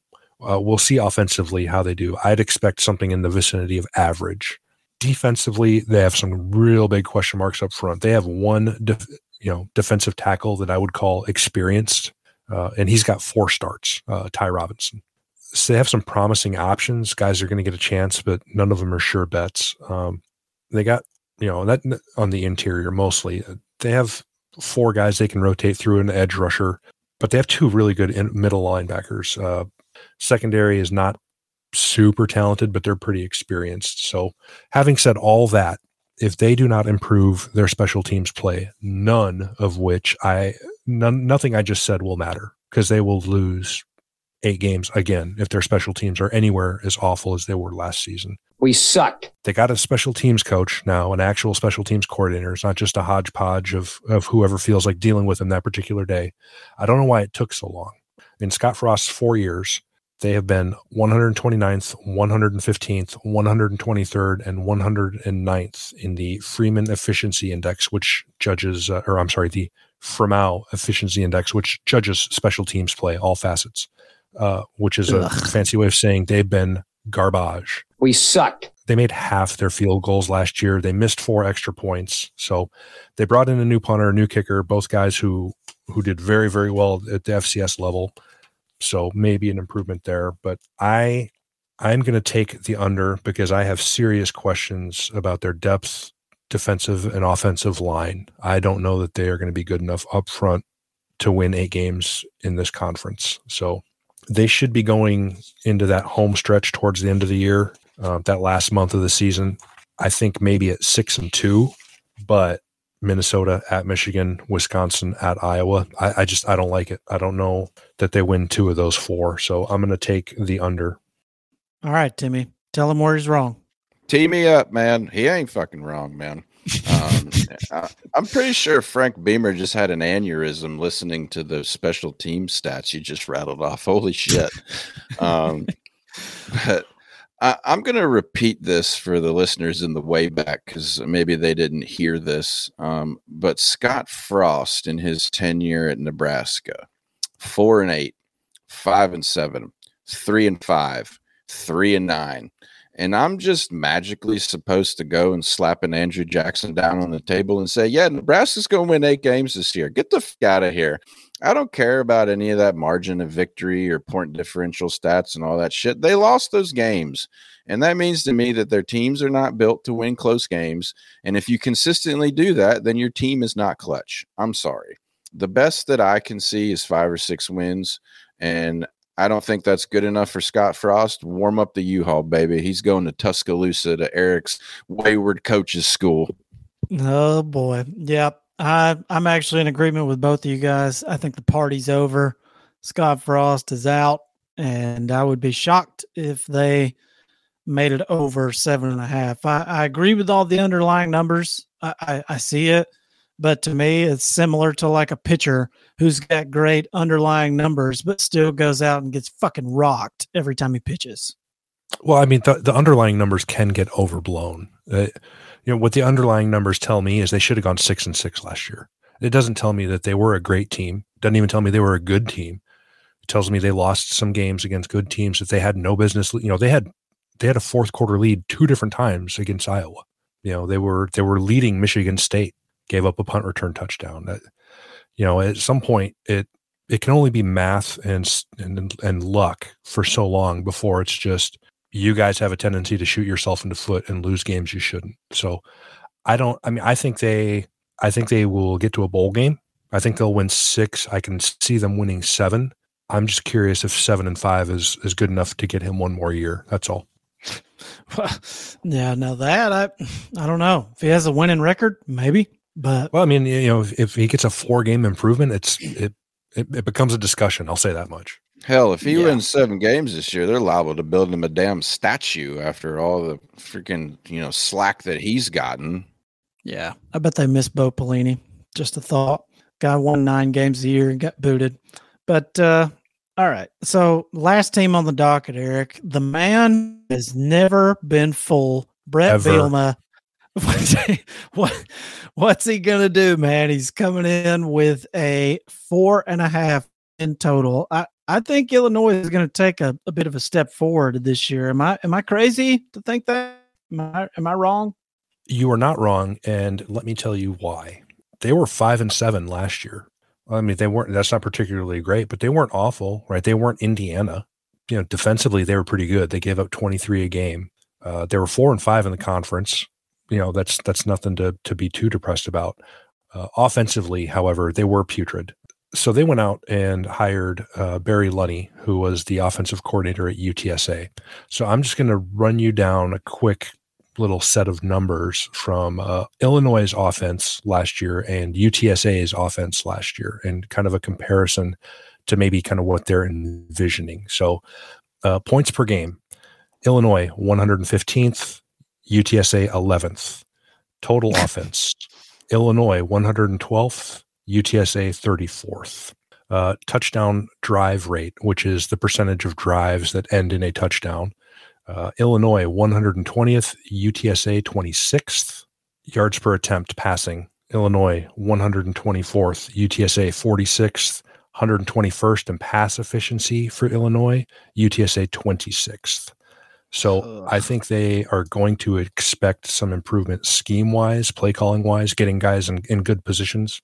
[SPEAKER 3] uh, we'll see offensively how they do. I'd expect something in the vicinity of average. Defensively, they have some real big question marks up front. They have one def- you know defensive tackle that I would call experienced, uh, and he's got four starts. Uh, Ty Robinson. So they have some promising options. Guys are going to get a chance, but none of them are sure bets. Um, they got you know that on the interior mostly. They have four guys they can rotate through an edge rusher, but they have two really good in, middle linebackers. Uh, secondary is not super talented, but they're pretty experienced. So, having said all that, if they do not improve their special teams play, none of which I none, nothing I just said will matter because they will lose eight games again if their special teams are anywhere as awful as they were last season.
[SPEAKER 6] We sucked.
[SPEAKER 3] They got a special teams coach now, an actual special teams coordinator. It's not just a hodgepodge of of whoever feels like dealing with them that particular day. I don't know why it took so long. In Scott Frost's four years, they have been 129th, 115th, 123rd, and 109th in the Freeman Efficiency Index, which judges, uh, or I'm sorry, the Fremeau Efficiency Index, which judges special teams play, all facets, uh, which is Ugh. a fancy way of saying they've been garbage.
[SPEAKER 6] We sucked.
[SPEAKER 3] They made half their field goals last year. They missed four extra points. So they brought in a new punter, a new kicker, both guys who who did very, very well at the FCS level. So maybe an improvement there. But I I'm going to take the under because I have serious questions about their depth, defensive and offensive line. I don't know that they are going to be good enough up front to win eight games in this conference. So they should be going into that home stretch towards the end of the year, uh, that last month of the season. I think maybe at six and two, but Minnesota at Michigan, Wisconsin at Iowa. I, I, just I don't like it. I don't know that they win two of those four. So I'm going to take the under.
[SPEAKER 1] All right, Timmy, tell him where he's wrong.
[SPEAKER 2] Tee me up, man. He ain't fucking wrong, man. Um, (laughs) I, I'm pretty sure Frank Beamer just had an aneurysm listening to the special team stats you just rattled off. Holy shit! (laughs) Um, but I, am going to repeat this for the listeners in the way back because maybe they didn't hear this. Um, but Scott Frost, in his tenure at Nebraska, four and eight, five and seven, three and five, three and nine. And I'm just magically supposed to go and slap an Andrew Jackson down on the table and say, Yeah, Nebraska's going to win eight games this year. Get the f out of here. I don't care about any of that margin of victory or point differential stats and all that shit. They lost those games. And that means to me that their teams are not built to win close games. And if you consistently do that, then your team is not clutch. I'm sorry. The best that I can see is five or six wins. And I don't think that's good enough for Scott Frost. Warm up the U-Haul, baby. He's going to Tuscaloosa to Eric's wayward coaches school.
[SPEAKER 1] Oh boy. Yep. I I'm actually in agreement with both of you guys. I think the party's over. Scott Frost is out, and I would be shocked if they made it over seven and a half. I, I agree with all the underlying numbers. I, I, I see it, but to me, it's similar to like a pitcher who's got great underlying numbers, but still goes out and gets fucking rocked every time he pitches.
[SPEAKER 3] Well, I mean, the, the underlying numbers can get overblown. Uh, you know what the underlying numbers tell me is they should have gone six and six last year. It doesn't tell me that they were a great team. It doesn't even tell me they were a good team. It tells me they lost some games against good teams that they had no business. You know, they had they had a fourth quarter lead two different times against Iowa. You know, they were they were leading Michigan State, gave up a punt return touchdown. That you know, at some point it it can only be math and and and luck for so long before it's just you guys have a tendency to shoot yourself in the foot and lose games you shouldn't. So I don't I mean I think they I think they will get to a bowl game. I think they'll win 6. I can see them winning 7. I'm just curious if 7 and 5 is is good enough to get him one more year. That's all. (laughs)
[SPEAKER 1] Well, yeah, now that I I don't know. If he has a winning record, maybe. But
[SPEAKER 3] well, I mean, you know, if, if he gets a four game improvement, it's it, it, it becomes a discussion. I'll say that much.
[SPEAKER 2] Hell, if he yeah. wins seven games this year, they're liable to build him a damn statue after all the freaking you know slack that he's gotten.
[SPEAKER 4] Yeah.
[SPEAKER 1] I bet they miss Bo Pelini. Just a thought. Guy won nine games a year and got booted. But uh all right. So last team on the docket, Eric. The man has never been full. Bret
[SPEAKER 3] Ever.
[SPEAKER 1] Bielema. (laughs) What's he, what, what's he gonna do, man? He's coming in with a four and a half in total. I, I think Illinois is going to take a, a bit of a step forward this year. Am I am I crazy to think that? Am I am I wrong?
[SPEAKER 3] You are not wrong, and let me tell you why. They were five and seven last year. I mean, they weren't. That's not particularly great, but they weren't awful, right? They weren't Indiana. You know, defensively they were pretty good. They gave up twenty three a game. Uh, they were four and five in the conference. You know, that's that's nothing to to be too depressed about. Uh, offensively, however, they were putrid. So they went out and hired uh, Barry Lunney, who was the offensive coordinator at UTSA. So I'm just going to run you down a quick little set of numbers from uh, Illinois' offense last year and UTSA's offense last year, and kind of a comparison to maybe kind of what they're envisioning. So, uh, points per game Illinois 115th, UTSA 11th. Total (laughs) offense Illinois 112th, UTSA 34th. Uh, touchdown drive rate, which is the percentage of drives that end in a touchdown. Uh, Illinois 120th, UTSA 26th. Yards per attempt passing. Illinois 124th, UTSA 46th, 121st in pass efficiency for Illinois, UTSA 26th. So
[SPEAKER 4] Ugh.
[SPEAKER 3] I think they are going to expect some improvement scheme wise, play calling wise, getting guys in, in good positions.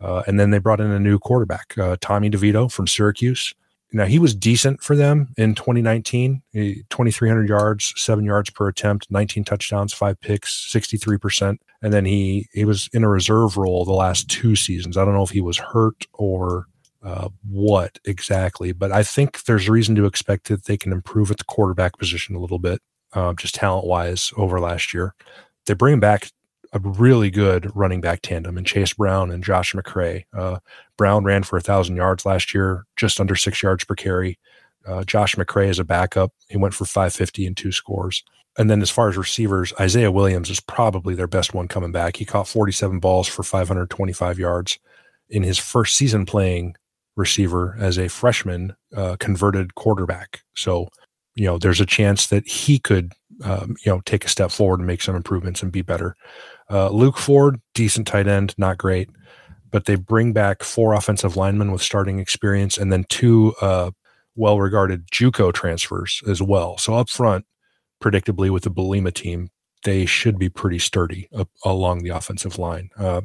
[SPEAKER 3] Uh, and then they brought in a new quarterback, uh, Tommy DeVito from Syracuse. Now he was decent for them in 2019, 2,300 yards, seven yards per attempt, 19 touchdowns, five picks, 63%. And then he he was in a reserve role the last two seasons. I don't know if he was hurt or uh, what exactly, but I think there's reason to expect that they can improve at the quarterback position a little bit, uh, just talent wise over last year. They bring back a really good running back tandem in Chase Brown and Josh McCray. Uh, Brown ran for a thousand yards last year, just under six yards per carry. Uh, Josh McCray is a backup. He went for 550 and two scores. And then as far as receivers, Isaiah Williams is probably their best one coming back. He caught 47 balls for 525 yards in his first season playing receiver as a freshman, uh, converted quarterback. So, you know, there's a chance that he could, um, you know, take a step forward and make some improvements and be better. Uh, Luke Ford, decent tight end, not great, but they bring back four offensive linemen with starting experience and then two uh, well regarded JUCO transfers as well. So up front, predictably with the Bielema team, they should be pretty sturdy up along the offensive line. Uh,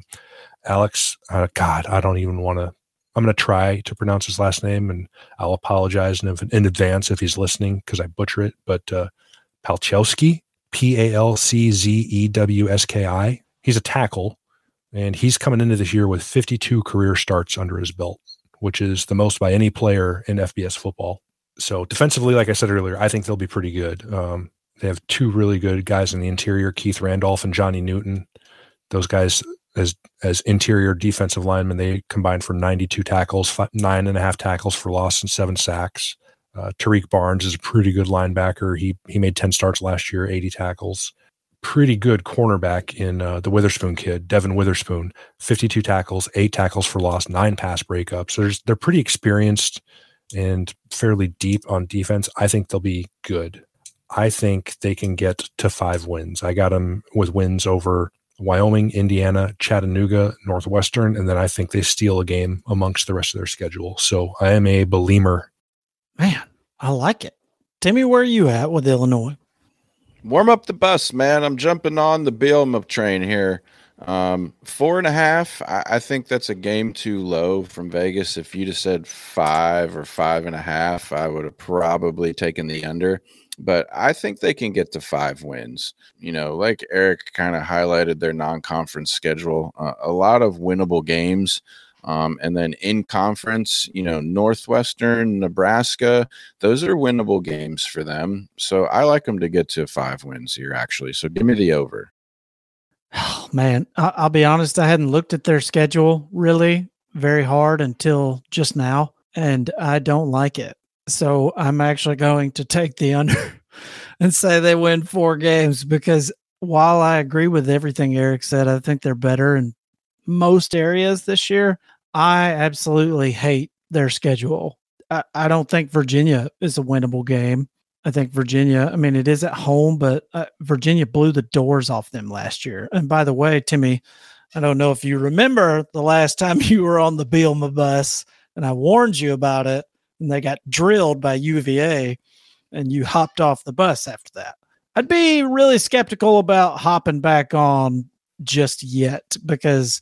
[SPEAKER 3] Alex, uh, God, I don't even want to. I'm going to try to pronounce his last name, and I'll apologize in, in advance if he's listening because I butcher it. But uh, Palczewski, P A L C Z E W S K I. He's a tackle, and he's coming into this year with 52 career starts under his belt, which is the most by any player in FBS football. So defensively, like I said earlier, I think they'll be pretty good. Um, they have two really good guys in the interior, Keith Randolph and Johnny Newton. Those guys, as as interior defensive linemen, they combined for 92 tackles, fi- nine and a half tackles for loss, and seven sacks. Uh, Tarique Barnes is a pretty good linebacker. He he made 10 starts last year, 80 tackles. Pretty good cornerback in uh, the Witherspoon kid, Devon Witherspoon, 52 tackles, eight tackles for loss, nine pass breakups. There's, they're pretty experienced and fairly deep on defense. I think they'll be good. I think they can get to five wins. I got them with wins over Wyoming, Indiana, Chattanooga, Northwestern, and then I think they steal a game amongst the rest of their schedule. So I am a believer.
[SPEAKER 1] Man, I like it. Timmy, where are you at with Illinois?
[SPEAKER 2] Warm up the bus, man. I'm jumping on the Bielema train here. Um, four and a half. I, I think that's a game too low from Vegas. If you'd have said five or five and a half, I would have probably taken the under. But I think they can get to five wins. You know, like Eric kind of highlighted their non-conference schedule, uh, a lot of winnable games. Um, and then in conference, you know, Northwestern, Nebraska, those are winnable games for them. So I like them to get to five wins here, actually. So give me the over.
[SPEAKER 1] Oh, man, I- I'll be honest. I hadn't looked at their schedule really very hard until just now, and I don't like it. So I'm actually going to take the (laughs) under and say they win four games because while I agree with everything Eric said, I think they're better in most areas this year. I absolutely hate their schedule. I, I don't think Virginia is a winnable game. I think Virginia, I mean, it is at home, but uh, Virginia blew the doors off them last year. And by the way, Timmy, I don't know if you remember the last (laughs) time you were on the Bielema bus and I warned you about it and they got drilled by UVA and you hopped off the bus after that. I'd be really skeptical about hopping back on just yet because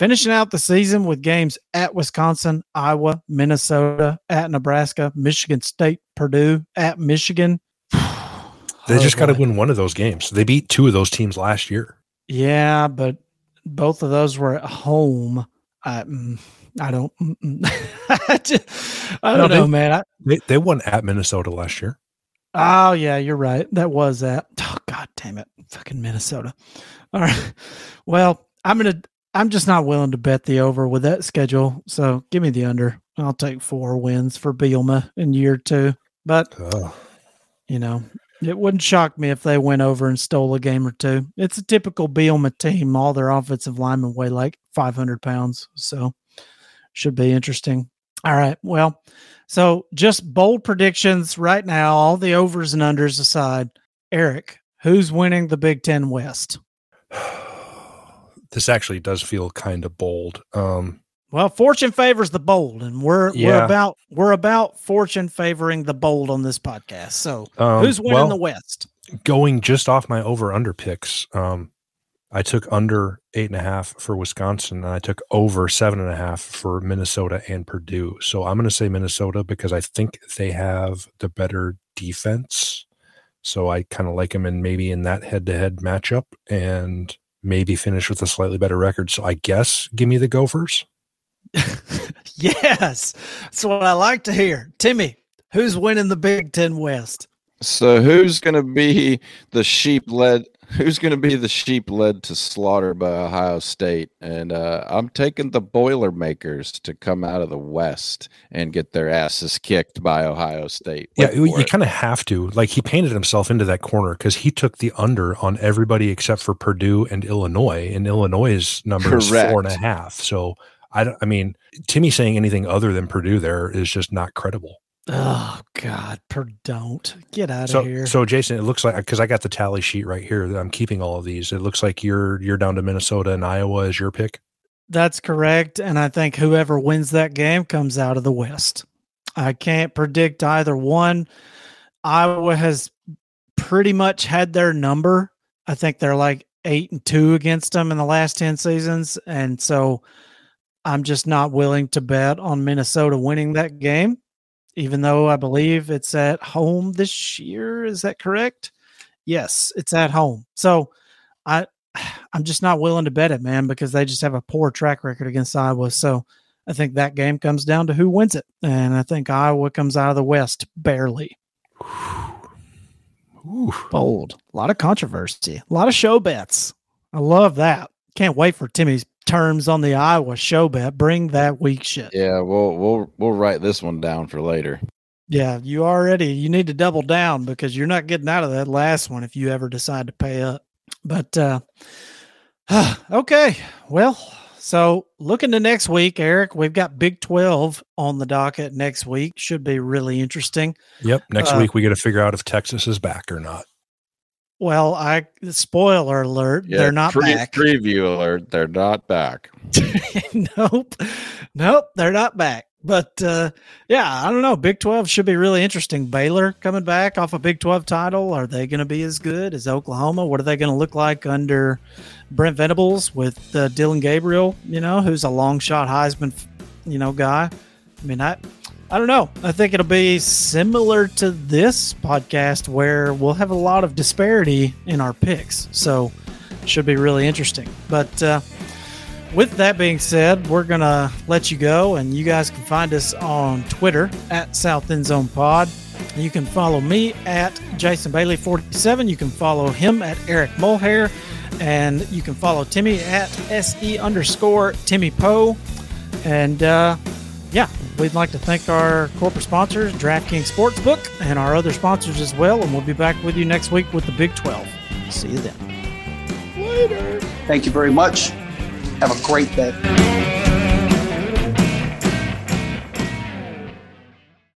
[SPEAKER 1] finishing out the season with games at Wisconsin, Iowa, Minnesota, at Nebraska, Michigan State, Purdue, at Michigan. (sighs)
[SPEAKER 3] They just got to win one of those games. They beat two of those teams last year.
[SPEAKER 1] Yeah, but both of those were at home. I, mm, I don't. (laughs) I, just, I don't no, know,
[SPEAKER 3] they,
[SPEAKER 1] man. I,
[SPEAKER 3] they they won at Minnesota last year.
[SPEAKER 1] Oh yeah, you're right. That was at. Oh god damn it, fucking Minnesota. All right. (laughs) Well, I'm gonna. I'm just not willing to bet the over with that schedule. So give me the under. I'll take four wins for Bielema in year two. But oh. you know, it wouldn't shock me if they went over and stole a game or two. It's a typical Bielema team. All their offensive linemen weigh like 500 pounds, so should be interesting. All right. Well, so just bold predictions right now, all the overs and unders aside. Eric, who's winning the Big Ten West? (sighs) (sighs) (sighs)
[SPEAKER 3] this actually does feel kind of bold. Um,
[SPEAKER 1] well, fortune favors the bold, and we're yeah. we're about we're about fortune favoring the bold on this podcast. So, um, who's winning well, the West?
[SPEAKER 3] Going just off my over under picks, um, I took under eight and a half for Wisconsin, and I took over seven and a half for Minnesota and Purdue. So I'm going to say Minnesota because I think they have the better defense. So I kind of like them and maybe in that head to head matchup, and maybe finish with a slightly better record. So I guess give me the Gophers. (laughs)
[SPEAKER 1] yes. That's what I like to hear. Timmy, who's winning the Big Ten West?
[SPEAKER 2] So who's going to be the sheep led? Who's going to be the sheep led to slaughter by Ohio State? And uh, I'm taking the Boilermakers to come out of the West and get their asses kicked by Ohio State.
[SPEAKER 3] Wait yeah, you kind of have to. Like he painted himself into that corner because he took the under on everybody except for Purdue and Illinois, and Illinois' number is four and a half. So I. I mean, Timmy saying anything other than Purdue there is just not credible.
[SPEAKER 1] Oh God, per don't get out
[SPEAKER 3] so,
[SPEAKER 1] of here.
[SPEAKER 3] So Jason, it looks like because I got the tally sheet right here that I'm keeping all of these. It looks like you're you're down to Minnesota and Iowa as your pick.
[SPEAKER 1] That's correct, and I think whoever wins that game comes out of the West. I can't predict either one. Iowa has pretty much had their number. I think they're like eight and two against them in the last ten seasons, and so I'm just not willing to bet on Minnesota winning that game, even though I believe it's at home this year. Is that correct? Yes, it's at home. So I (sighs) I'm just not willing to bet it, man, because they just have a poor track record against Iowa. So I think that game comes down to who wins it. And I think Iowa comes out of the West barely. Ooh. Bold. A lot of controversy. A lot of show bets. I love that. Can't wait for Timmy's terms on the Iowa show bet. Bring that weak shit.
[SPEAKER 2] Yeah, we'll we'll we'll write this one down for later.
[SPEAKER 1] Yeah, you already you need to double down because you're not getting out of that last one if you ever decide to pay up. But uh (sighs) okay. Well, so looking to next week, Eric, we've got Big 12 on the docket next week. Should be really interesting.
[SPEAKER 3] Yep. Next uh, week we got to figure out if Texas is back or not.
[SPEAKER 1] Well, I spoiler alert, yeah, they're not pre- back.
[SPEAKER 2] Preview alert, they're not back. (laughs)
[SPEAKER 1] nope. Nope, they're not back. But uh, yeah, I don't know. Big 12 should be really interesting. Baylor coming back off a Big 12 title. Are they going to be as good as Oklahoma? What are they going to look like under Brent Venables with uh, Dillon Gabriel, you know, who's a long shot Heisman, you know, guy? I mean, I I don't know. I think it'll be similar to this podcast where we'll have a lot of disparity in our picks. So, should be really interesting. But uh, with that being said, we're going to let you go, and you guys can find us on Twitter at South End Zone Pod. You can follow me at Jason Bailey 47. You can follow him at Eric Mulhair, and you can follow Timmy at SE underscore Timmy Poe. And uh, yeah, we'd like to thank our corporate sponsors, DraftKings Sportsbook, and our other sponsors as well. And we'll be back with you next week with the Big 12. See you then.
[SPEAKER 2] later.
[SPEAKER 6] Thank you very much. Have a great day.